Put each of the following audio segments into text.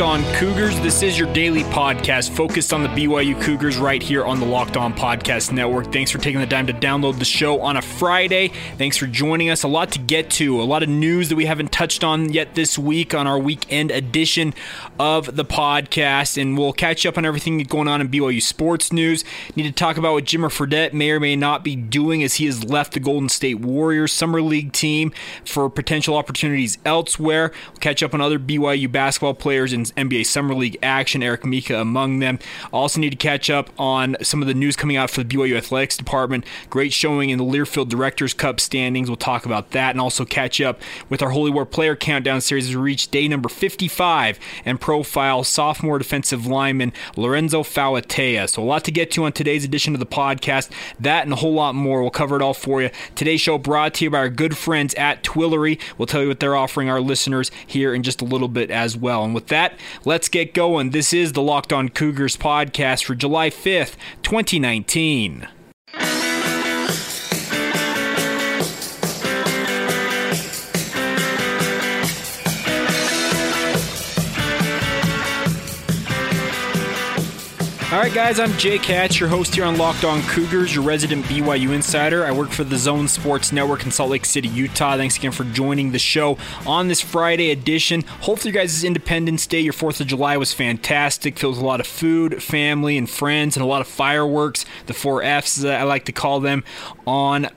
Locked On Cougars. This is your daily podcast focused on the BYU Cougars right here on the Locked On Podcast Network. Thanks for taking the time to download the show on a Friday. Thanks for joining us. A lot to get to, a lot of news that we haven't touched on yet this week on our weekend edition of the podcast. And we'll catch up on everything going on in BYU sports news. Need to talk about what Jimmer Fredette may or may not be doing as he has left the Golden State Warriors Summer League team for potential opportunities elsewhere. We'll catch up on other BYU basketball players NBA Summer League action, Erik Mika among them. Also need to catch up on some of the news coming out for the BYU Athletics Department. Great showing in the Learfield Directors Cup standings. We'll talk about that and also catch up with our Holy War Player Countdown series as we reach day number 55 and profile sophomore defensive lineman Lorenzo Fauatea. So a lot to get to on today's edition of the podcast. That and a whole lot more. We'll cover it all for you. Today's show brought to you by our good friends at Twillory. We'll tell you what they're offering our listeners here in just a little bit as well. And with that, let's get going. This is the Locked On Cougars podcast for July 5th, 2019. All right, guys, I'm Jake Hatch, your host here on Locked On Cougars, your resident BYU insider. I work for the Zone Sports Network in Salt Lake City, Utah. Thanks again for joining the show on this Friday edition. Hopefully, you guys' Independence Day, your 4th of July was fantastic. Filled with a lot of food, family, and friends, and a lot of fireworks. The four F's, as I like to call them, on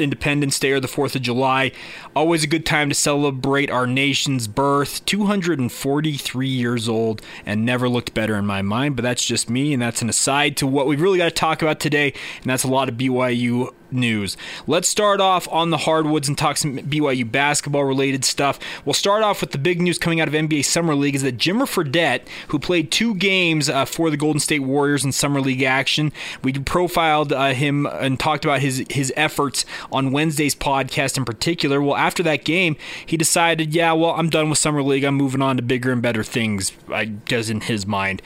Independence Day or the 4th of July. Always a good time to celebrate our nation's birth. 243 years old and never looked better in my mind, but that's just me, and that's an aside to what we've really got to talk about today, and that's a lot of BYU news. Let's start off on the hardwoods and talk some BYU basketball related stuff. We'll start off with the big news coming out of NBA Summer League is that Jimmer Fredette, who played two games uh, for the Golden State Warriors in Summer League action, we profiled uh, him and talked about his his efforts on Wednesday's podcast in particular. Well, after that game, he decided, yeah, well, I'm done with Summer League. I'm moving on to bigger and better things, I guess in his mind.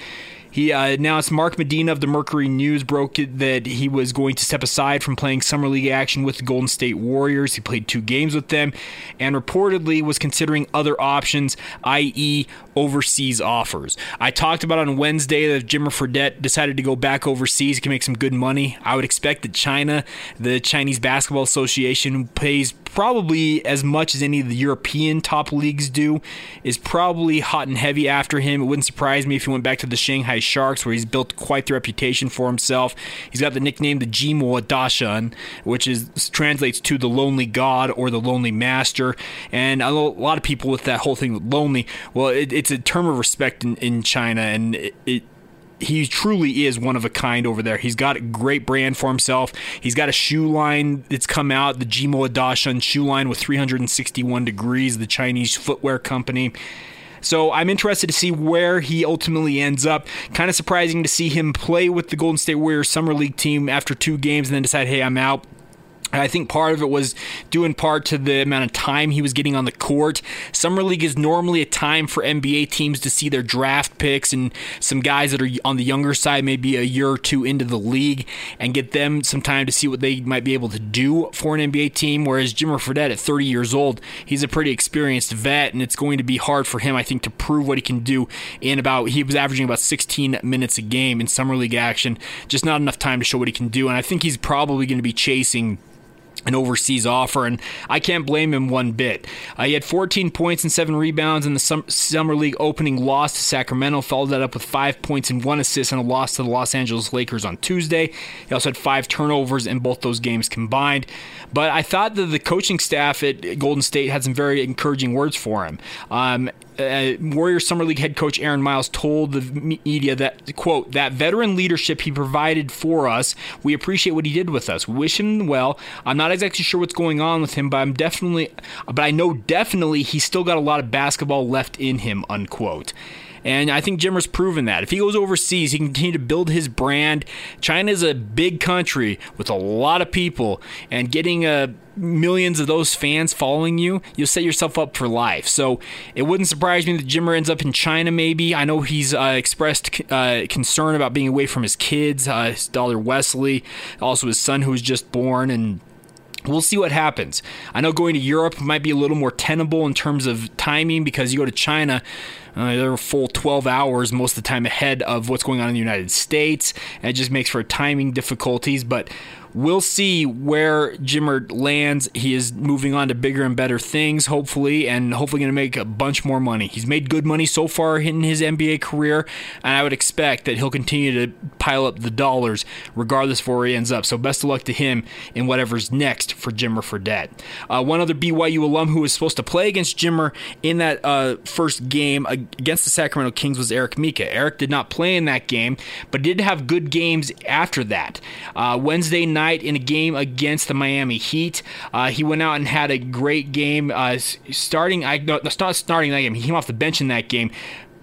He uh, announced Mark Medina of the Mercury News broke it that he was going to step aside from playing Summer League action with the Golden State Warriors. He played two games with them and reportedly was considering other options, i.e., overseas offers. I talked about on Wednesday that if Jimmer Fredette decided to go back overseas, he can make some good money. I would expect that China, the Chinese Basketball Association, pays probably as much as any of the European top leagues do, is probably hot and heavy after him. It wouldn't surprise me if he went back to the Shanghai Sharks, where he's built quite the reputation for himself. He's got the nickname the Jimo Dashan, which is translates to the Lonely God or the Lonely Master. And a lot of people with that whole thing with lonely, well, it, it's a term of respect in, in China, and it, it he truly is one of a kind over there. He's got a great brand for himself. He's got a shoe line that's come out, the Jimo Adashan shoe line with 361 degrees, the Chinese footwear company. So I'm interested to see where he ultimately ends up. Kind of surprising to see him play with the Golden State Warriors Summer League team after two games and then decide, hey, I'm out. I think part of it was due in part to the amount of time he was getting on the court. Summer League is normally a time for NBA teams to see their draft picks and some guys that are on the younger side, maybe a year or two into the league, and get them some time to see what they might be able to do for an NBA team. Whereas Jimmer Fredette, at 30 years old, he's a pretty experienced vet, and it's going to be hard for him, I think, to prove what he can do in about, he was averaging about 16 minutes a game in Summer League action. Just not enough time to show what he can do, and I think he's probably going to be chasing an overseas offer, and I can't blame him one bit. Uh, he had 14 points and seven rebounds in the sum- Summer League opening loss to Sacramento, followed that up with five points and one assist in a loss to the Los Angeles Lakers on Tuesday. He also had five turnovers in both those games combined. But I thought that the coaching staff at Golden State had some very encouraging words for him. Um, uh, Warriors Summer League head coach Aaron Miles told the media that quote that veteran leadership he provided for us, we appreciate what he did with us. Wish him well. I'm not exactly sure what's going on with him, but I'm definitely, but I know definitely he's still got a lot of basketball left in him. Unquote. And I think Jimmer's proven that. If he goes overseas, he can continue to build his brand. China is a big country with a lot of people, and getting uh, millions of those fans following you, you'll set yourself up for life. So it wouldn't surprise me that Jimmer ends up in China. Maybe I know he's uh, expressed uh, concern about being away from his kids, uh, his daughter Wesley, also his son who was just born, and We'll see what happens. I know going to Europe might be a little more tenable in terms of timing because you go to China, uh, they're a full 12 hours most of the time ahead of what's going on in the United States. And it just makes for timing difficulties. But we'll see where Jimmer lands. He is moving on to bigger and better things, hopefully, and hopefully going to make a bunch more money. He's made good money so far in his NBA career, and I would expect that he'll continue to pile up the dollars regardless of where he ends up. So best of luck to him in whatever's next for Jimmer Fredette. Uh, one other BYU alum who was supposed to play against Jimmer in that uh, first game against the Sacramento Kings was Erik Mika. Erik did not play in that game, but did have good games after that. Uh, Wednesday night night in a game against the Miami Heat. Uh, he went out and had a great game. Uh, starting, I no, not starting that game. He came off the bench in that game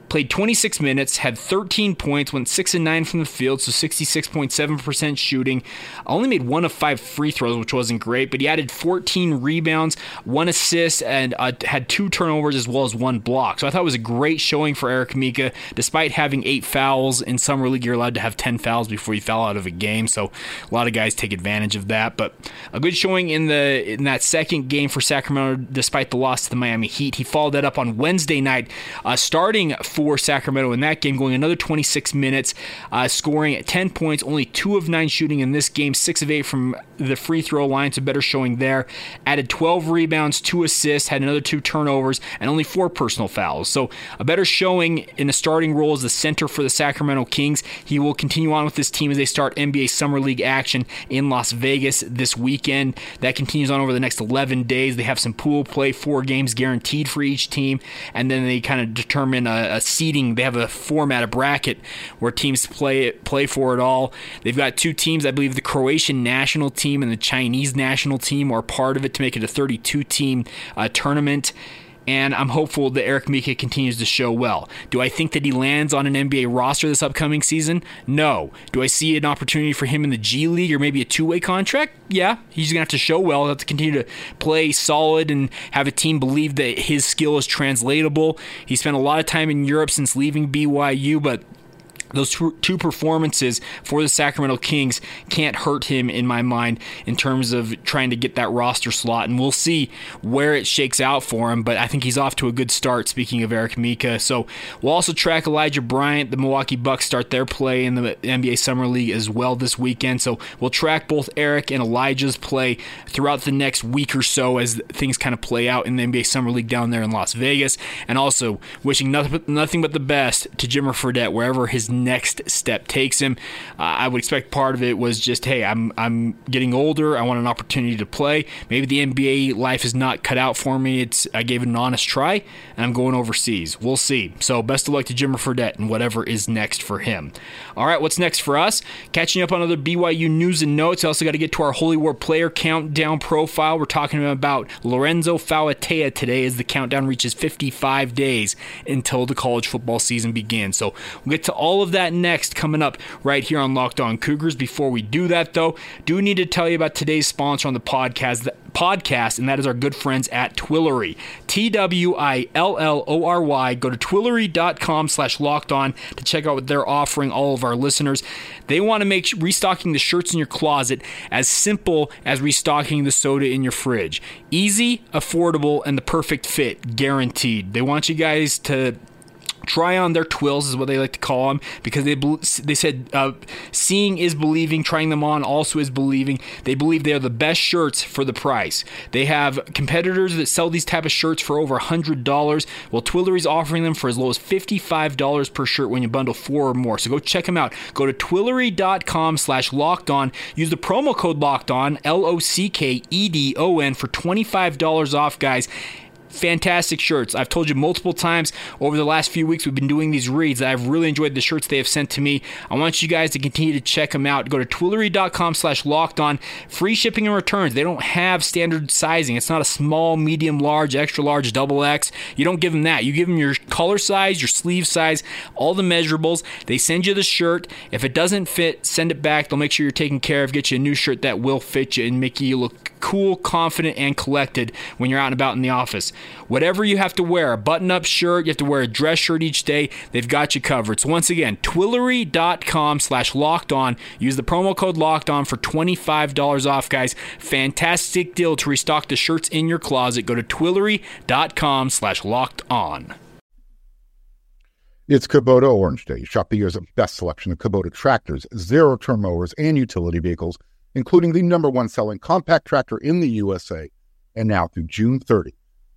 played 26 minutes, had 13 points, went 6 and 9 from the field, so 66.7% shooting. Only made one of five free throws, which wasn't great, but he added 14 rebounds, one assist, and uh, had two turnovers as well as one block. So I thought it was a great showing for Erik Mika, despite having eight fouls. In Summer League, you're allowed to have 10 fouls before you foul out of a game, so a lot of guys take advantage of that. But a good showing in the in that second game for Sacramento, despite the loss to the Miami Heat. He followed that up on Wednesday night, uh, starting for Sacramento in that game, going another 26 minutes, uh, scoring at 10 points, only two of nine shooting in this game, six of eight from the free throw line, so better showing there. Added 12 rebounds, two assists, had another two turnovers, and only four personal fouls. So a better showing in the starting role as the center for the Sacramento Kings. He will continue on with this team as they start NBA Summer League action in Las Vegas this weekend. That continues on over the next 11 days. They have some pool play, four games guaranteed for each team, and then they kind of determine a, a seeding. They have a format, a bracket where teams play it, play for it all. They've got two teams, I believe, the Croatian national team and the Chinese national team are part of it to make it a 32 team uh, tournament and I'm hopeful that Erik Mika continues to show well. Do I think that he lands on an NBA roster this upcoming season? No. Do I see an opportunity for him in the G League or maybe a two way contract? Yeah, he's going to have to show well, have to continue to play solid and have a team believe that his skill is translatable. He spent a lot of time in Europe since leaving BYU, but those two performances for the Sacramento Kings can't hurt him in my mind in terms of trying to get that roster slot. And we'll see where it shakes out for him. But I think he's off to a good start, speaking of Erik Mika. So we'll also track Elijah Bryant. The Milwaukee Bucks start their play in the NBA Summer League as well this weekend. So we'll track both Erik and Elijah's play throughout the next week or so as things kind of play out in the NBA Summer League down there in Las Vegas. And also wishing nothing, but the best to Jimmer Fredette wherever his next step takes him. Uh, I would expect part of it was just, hey, I'm I'm getting older. I want an opportunity to play. Maybe the NBA life is not cut out for me. It's I gave it an honest try, and I'm going overseas. We'll see. So best of luck to Jimmer Fredette and whatever is next for him. All right, what's next for us? Catching up on other BYU news and notes. I also got to get to our Holy War player countdown profile. We're talking about Lorenzo Fauatea today as the countdown reaches 55 days until the college football season begins. So we'll get to all of of that next coming up right here on Locked On Cougars. Before we do that, though, do need to tell you about today's sponsor on the podcast, podcast, and that is our good friends at Twillory. T W I L L O R Y. Go to twillory.com slash locked on to check out what they're offering all of our listeners. They want to make restocking the shirts in your closet as simple as restocking the soda in your fridge. Easy, affordable, and the perfect fit, guaranteed. They want you guys to try on their twills is what they like to call them because they they said uh, seeing is believing trying them on also is believing. They believe they are the best shirts for the price. They have competitors that sell these type of shirts for over $100 well twillory's offering them for as low as $55 per shirt when you bundle four or more. So go check them out. Go to twillory.com slash locked on. Use the promo code locked on l-o-c-k-e-d-o-n for $25 off guys fantastic shirts. I've told you multiple times over the last few weeks we've been doing these reads. I've really enjoyed the shirts they have sent to me. I want you guys to continue to check them out. Go to twillory.com slash locked on. Free shipping and returns. They don't have standard sizing. It's not a small, medium, large, extra large, double X. You don't give them that. You give them your color size, your sleeve size, all the measurables. They send you the shirt. If it doesn't fit, send it back. They'll make sure you're taken care of, get you a new shirt that will fit you and make you look cool, confident, and collected when you're out and about in the office. Whatever you have to wear, a button up shirt, you have to wear a dress shirt each day, they've got you covered. So once again, twillory.com slash locked on. Use the promo code locked on for $25 off, guys. Fantastic deal to restock the shirts in your closet. Go to twillory.com slash locked on. It's Kubota Orange Day. Shop the year's best selection of Kubota tractors, zero turn mowers, and utility vehicles, including the number one selling compact tractor in the USA. And now through June 30,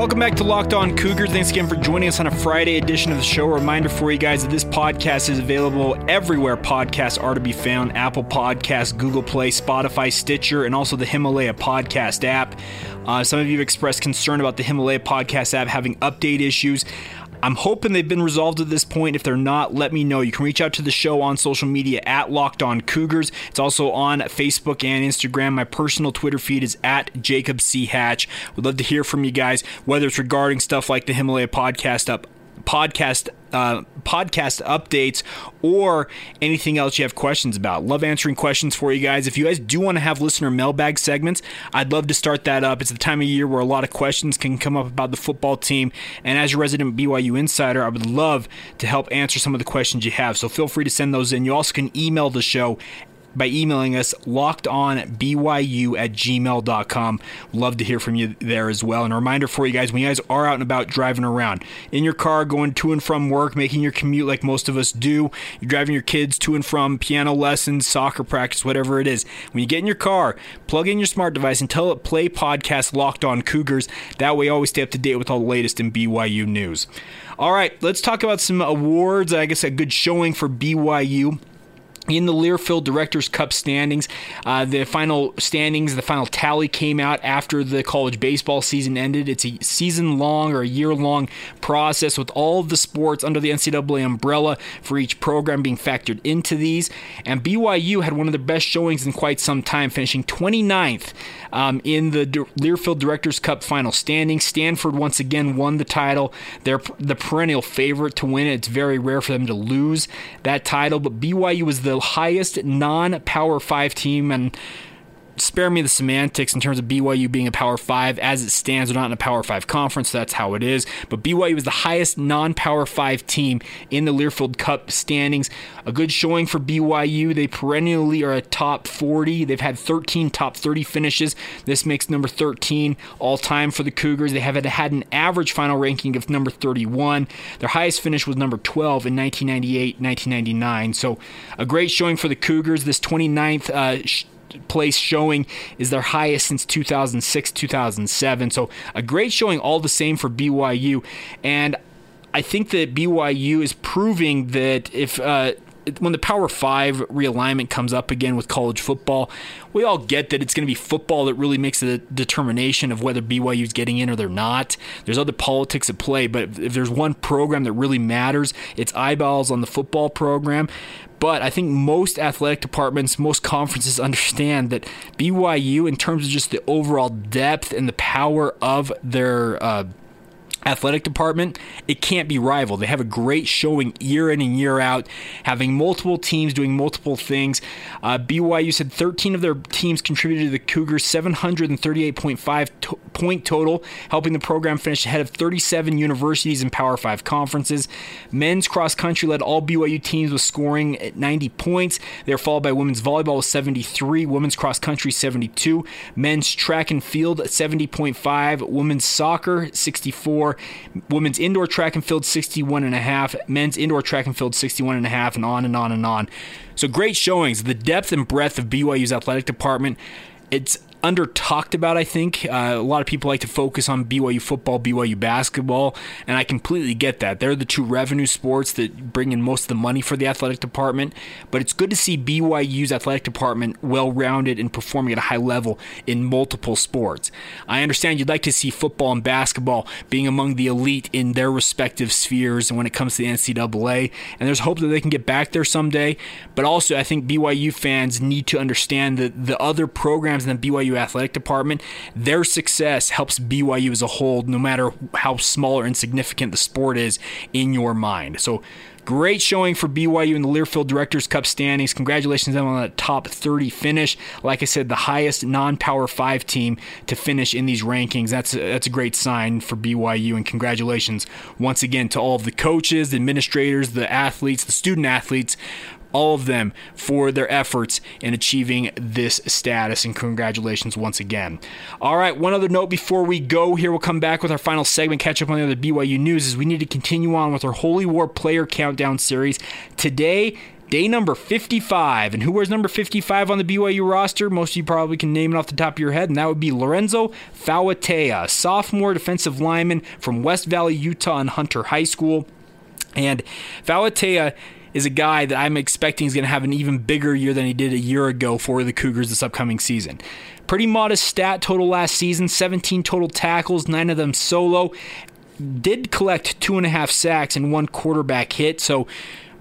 Welcome back to Locked On Cougars. Thanks again for joining us on a Friday edition of the show. A reminder for you guys that this podcast is available everywhere podcasts are to be found Apple Podcasts, Google Play, Spotify, Stitcher, and also the Himalaya Podcast app. Uh, some of you have expressed concern about the Himalaya Podcast app having update issues. I'm hoping they've been resolved at this point. If they're not, let me know. You can reach out to the show on social media at Locked On Cougars. It's also on Facebook and Instagram. My personal Twitter feed is at Jacob C. Hatch. Would love to hear from you guys, whether it's regarding stuff like the Himalaya podcast up podcast uh, podcast updates or anything else you have questions about. Love answering questions for you guys. If you guys do want to have listener mailbag segments, I'd love to start that up. It's the time of year where a lot of questions can come up about the football team. And as your resident BYU insider, I would love to help answer some of the questions you have. So feel free to send those in. You also can email the show by emailing us lockedonbyu at gmail.com. Love to hear from you there as well. And a reminder for you guys when you guys are out and about driving around in your car, going to and from work, making your commute like most of us do, you're driving your kids to and from piano lessons, soccer practice, whatever it is. When you get in your car, plug in your smart device and tell it play podcast Locked On Cougars. That way, you always stay up to date with all the latest in BYU news. All right, let's talk about some awards. I guess a good showing for BYU in the Learfield Directors Cup standings. Uh, the final standings, the final tally came out after the college baseball season ended. It's a season long or a year long process with all the sports under the NCAA umbrella for each program being factored into these. And BYU had one of their best showings in quite some time, finishing 29th um, in the D- Learfield Directors Cup final standings. Stanford once again won the title. They're the perennial favorite to win it. It's very rare for them to lose that title, but BYU was the highest non Power 5 team and spare me the semantics in terms of BYU being a Power 5 as it stands. They're not in a Power 5 conference, so that's how it is. But BYU was the highest non Power 5 team in the Learfield Cup standings. A good showing for BYU. They perennially are a top 40. They've had 13 top 30 finishes. This makes number 13 all time for the Cougars. They have had an average final ranking of number 31. Their highest finish was number 12 in 1998 1999. So a great showing for the Cougars. This 29th uh, place showing is their highest since 2006 2007 so a great showing all the same for BYU and I think that BYU is proving that if uh, when the Power Five realignment comes up again with college football, we all get that it's going to be football that really makes the determination of whether BYU is getting in or they're not. There's other politics at play, but if there's one program that really matters, it's eyeballs on the football program. But I think most athletic departments, most conferences understand that BYU, in terms of just the overall depth and the power of their uh, athletic department, it can't be rivaled. They have a great showing year in and year out, having multiple teams doing multiple things. Uh, BYU said 13 of their teams contributed to the Cougars' 738.5 to- point total, helping the program finish ahead of 37 universities in Power 5 conferences. Men's cross country led all BYU teams with scoring at 90 points. They're followed by women's volleyball with 73, women's cross country 72, men's track and field 70.5, women's soccer 64, women's indoor track and field 61 and a half, men's indoor track and field 61 and a half, and on and on and on. So great showings. The depth and breadth of BYU's athletic department. It's under talked about, I think. Uh, a lot of people like to focus on BYU football, BYU basketball, and I completely get that. They're the two revenue sports that bring in most of the money for the athletic department, but it's good to see BYU's athletic department well rounded and performing at a high level in multiple sports. I understand you'd like to see football and basketball being among the elite in their respective spheres when it comes to the NCAA, and there's hope that they can get back there someday, but also I think BYU fans need to understand that the other programs in the BYU BYU athletic department, their success helps BYU as a whole, no matter how small or insignificant the sport is in your mind. So, Great showing for BYU in the Learfield Directors Cup standings. Congratulations on that top 30 finish. Like I said, the highest non-Power 5 team to finish in these rankings. That's a, that's a great sign for BYU and congratulations once again to all of the coaches, the administrators, the athletes, the student athletes all of them for their efforts in achieving this status. And congratulations once again. All right, one other note before we go here, we'll come back with our final segment, catch up on the other BYU news, is we need to continue on with our Holy War player countdown series. Today, day number 55. And who wears number 55 on the BYU roster? Most of you probably can name it off the top of your head, and that would be Lorenzo Fauatea, sophomore defensive lineman from West Valley, Utah, and Hunter High School. And Fauatea is a guy that I'm expecting is going to have an even bigger year than he did a year ago for the Cougars this upcoming season. Pretty modest stat total last season 17 total tackles, nine of them solo. Did collect two and a half sacks and one quarterback hit. So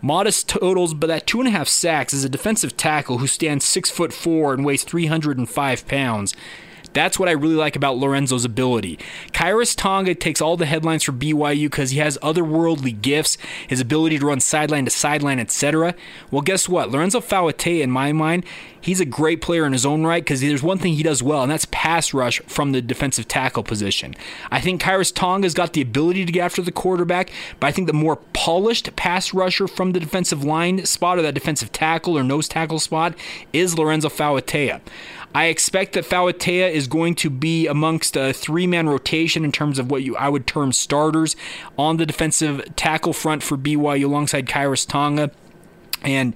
modest totals, but that two and a half sacks is a defensive tackle who stands six foot four and weighs 305 pounds. That's what I really like about Lorenzo's ability. Khyiris Tonga takes all the headlines for BYU because he has otherworldly gifts, his ability to run sideline to sideline, etc. Well, guess what? Lorenzo Fauatea, in my mind, he's a great player in his own right because there's one thing he does well, and that's pass rush from the defensive tackle position. I think Khyiris Tonga's got the ability to get after the quarterback, but I think the more polished pass rusher from the defensive line spot or that defensive tackle or nose tackle spot is Lorenzo Fauatea. I expect that Fauatea is going to be amongst uh, a three man rotation in terms of what you I would term starters on the defensive tackle front for BYU alongside Khyiris Tonga. And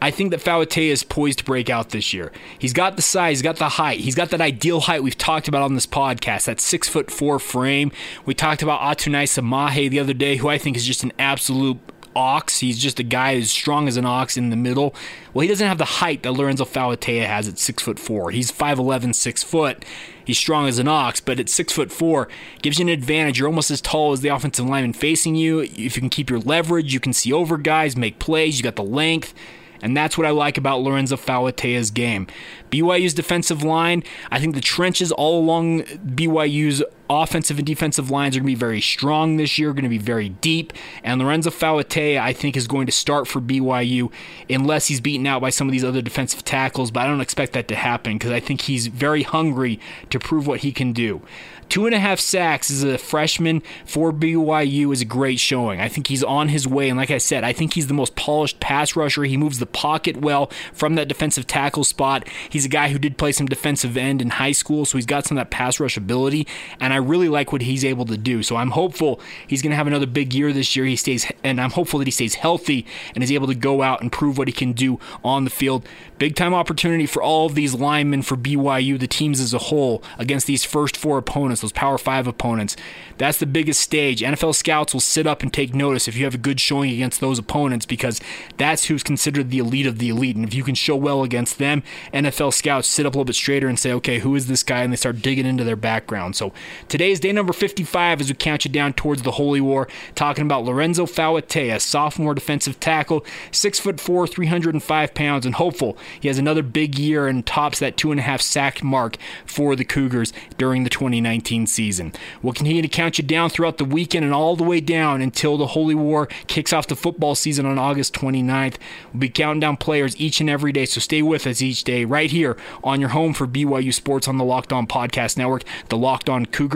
I think that Fauatea is poised to break out this year. He's got the size, he's got the height, he's got that ideal height we've talked about on this podcast, that six foot four frame. We talked about Atunaisa Samahe the other day, who I think is just an absolute ox. He's just a guy as strong as an ox in the middle. Well, he doesn't have the height that Lorenzo Fauatea has at six foot four. He's 5'11", six foot. He's strong as an ox, but at six foot four, gives you an advantage. You're almost as tall as the offensive lineman facing you. If you can keep your leverage, you can see over guys, make plays. You got the length. And that's what I like about Lorenzo Fauatea's game. BYU's defensive line, I think the trenches all along BYU's offensive and defensive lines are going to be very strong this year, going to be very deep. And Lorenzo Fauatea, I think, is going to start for BYU unless he's beaten out by some of these other defensive tackles. But I don't expect that to happen because I think he's very hungry to prove what he can do. Two and a half sacks as a freshman for BYU is a great showing. I think he's on his way. And like I said, I think he's the most polished pass rusher. He moves the pocket well from that defensive tackle spot. He's a guy who did play some defensive end in high school, so he's got some of that pass rush ability. And really like what he's able to do. So I'm hopeful he's going to have another big year this year. He stays, and I'm hopeful that he stays healthy and is able to go out and prove what he can do on the field. Big time opportunity for all of these linemen for BYU, the teams as a whole, against these first four opponents, those Power Five opponents. That's the biggest stage. NFL scouts will sit up and take notice if you have a good showing against those opponents because that's who's considered the elite of the elite. And if you can show well against them, NFL scouts sit up a little bit straighter and say, okay, who is this guy? And they start digging into their background. So Today is day number 55 as we count you down towards the Holy War, talking about Lorenzo Fauatea, sophomore defensive tackle, 6'4, 305 pounds, and hopeful he has another big year and tops that two and a half sack mark for the Cougars during the 2019 season. We'll continue to count you down throughout the weekend and all the way down until the Holy War kicks off the football season on August 29th. We'll be counting down players each and every day, so stay with us each day right here on your home for BYU Sports on the Locked On Podcast Network, the Locked On Cougars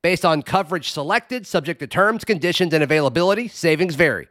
Based on coverage selected, subject to terms, conditions, and availability, savings vary.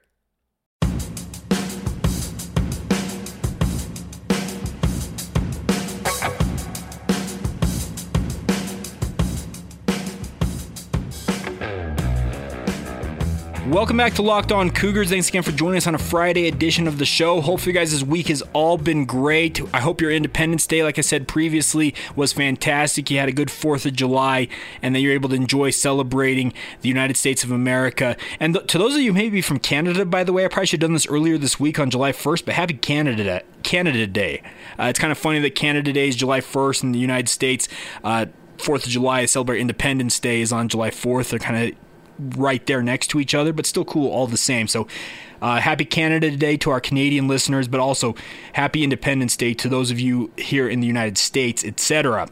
Welcome back to Locked On Cougars. Thanks again for joining us on a Friday edition of the show. Hopefully, you guys, this week has all been great. I hope your Independence Day, like I said previously, was fantastic. You had a good 4th of July and that you're able to enjoy celebrating the United States of America. And th- to those of you maybe from Canada, by the way, I probably should have done this earlier this week on July 1st, but happy Canada Canada Day. Uh, it's kind of funny that Canada Day is July 1st in the United States. Uh, Fourth of July, celebrate Independence Day is on July 4th. They're kind of right there next to each other, but still cool all the same. So uh, happy Canada Day to our Canadian listeners, but also happy Independence Day to those of you here in the United States, etc.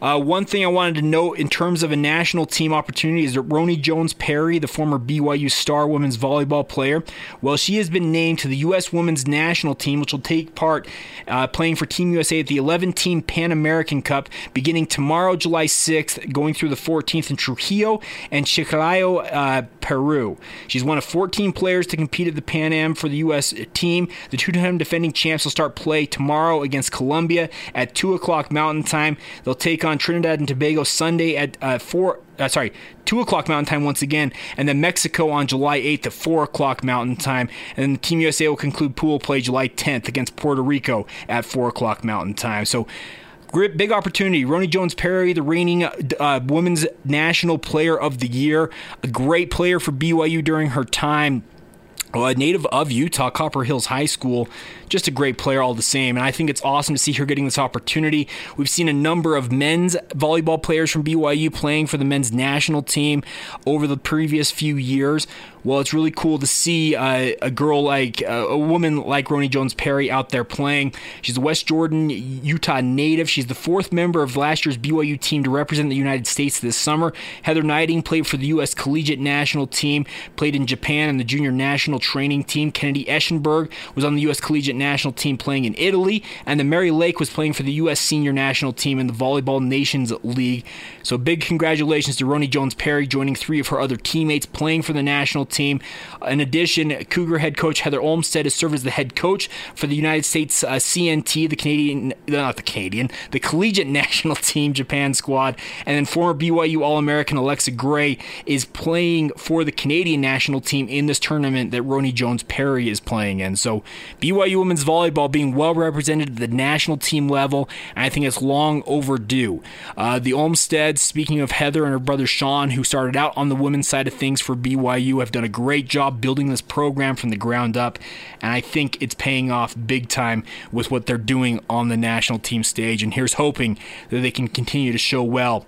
Uh, one thing I wanted to note in terms of a national team opportunity is that Roni Jones Perry, the former BYU star women's volleyball player, well, she has been named to the U.S. women's national team, which will take part uh, playing for Team USA at the 11 team Pan American Cup beginning tomorrow, July 6th, going through the 14th in Trujillo and Chiclayo, uh, Peru. She's one of 14 players to compete at the Pan Am for the U.S. team. The two-time defending champs will start play tomorrow against Colombia at 2 o'clock Mountain Time. They'll take on Trinidad and Tobago Sunday at uh, 4 uh, sorry, 2 o'clock Mountain Time once again, and then Mexico on July 8th at 4 o'clock Mountain Time. And then the Team USA will conclude pool play July 10th against Puerto Rico at 4 o'clock Mountain Time. So, big opportunity. Roni Jones Perry, the reigning uh, Women's National Player of the Year, a great player for BYU during her time. A native of Utah, Copper Hills High School, just a great player all the same. And I think it's awesome to see her getting this opportunity. We've seen a number of men's volleyball players from BYU playing for the men's national team over the previous few years. Well, it's really cool to see uh, a girl like uh, a woman like Roni Jones Perry out there playing. She's a West Jordan, Utah native. She's the fourth member of last year's BYU team to represent the United States this summer. Heather Gneiting played for the U.S. Collegiate National Team, played in Japan and the Junior National Training Team. Kennedy Eschenberg was on the U.S. Collegiate national team playing in Italy, and the Mary Lake was playing for the U.S. senior national team in the Volleyball Nations League. So big congratulations to Roni Jones Perry joining three of her other teammates playing for the national team. In addition, Cougar head coach Heather Olmstead has served as the head coach for the United States uh, CNT, the Canadian, not the Canadian, the Collegiate National Team Japan squad, and then former BYU All American Alexa Gray is playing for the Canadian national team in this tournament that Roni Jones Perry is playing in. So BYU women's volleyball being well represented at the national team level, and I think it's long overdue. Uh, the Olmstead, speaking of Heather and her brother Sean, who started out on the women's side of things for BYU, have done a great job building this program from the ground up, and I think it's paying off big time with what they're doing on the national team stage. And here's hoping that they can continue to show well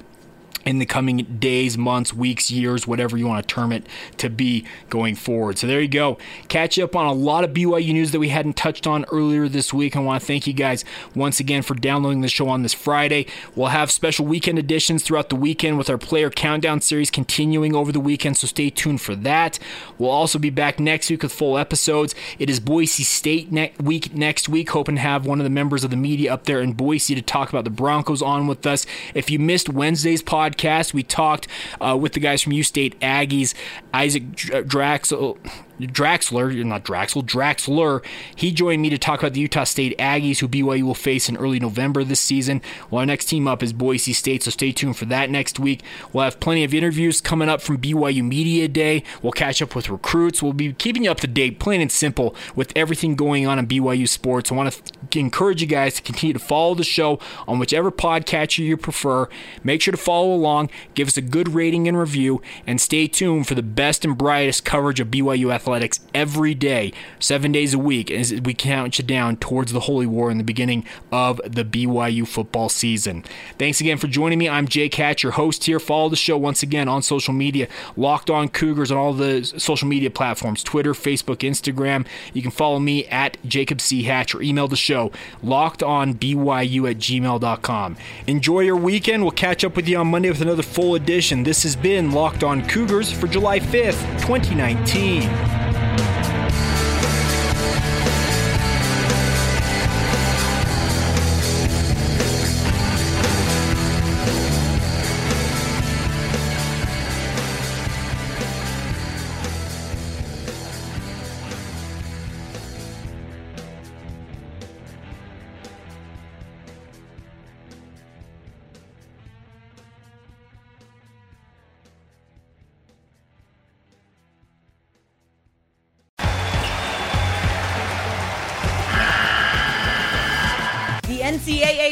in the coming days, months, weeks, years, whatever you want to term it to be going forward. So there you go. Catch up on a lot of BYU news that we hadn't touched on earlier this week. I want to thank you guys once again for downloading the show on this Friday. We'll have special weekend editions throughout the weekend with our player countdown series continuing over the weekend, so stay tuned for that. We'll also be back next week with full episodes. It is Boise State ne- week next week, hoping to have one of the members of the media up there in Boise to talk about the Broncos on with us. If you missed Wednesday's podcast, podcast. We talked uh, with the guys from U State Aggies, Isaac Draxel. Draxler, not Draxel, Draxler. He joined me to talk about the Utah State Aggies, who BYU will face in early November this season. Well, our next team up is Boise State, so stay tuned for that next week. We'll have plenty of interviews coming up from BYU Media Day. We'll catch up with recruits. We'll be keeping you up to date, plain and simple, with everything going on in BYU sports. I want to encourage you guys to continue to follow the show on whichever podcatcher you prefer. Make sure to follow along, give us a good rating and review, and stay tuned for the best and brightest coverage of BYU athletics every day, seven days a week, as we count you down towards the Holy War in the beginning of the BYU football season. Thanks again for joining me. I'm Jake Hatch, your host here. Follow the show once again on social media, Locked On Cougars on all the social media platforms Twitter, Facebook, Instagram. You can follow me at Jacob C. Hatch or email the show, lockedonbyu at gmail.com. Enjoy your weekend. We'll catch up with you on Monday with another full edition. This has been Locked On Cougars for July 5th, 2019.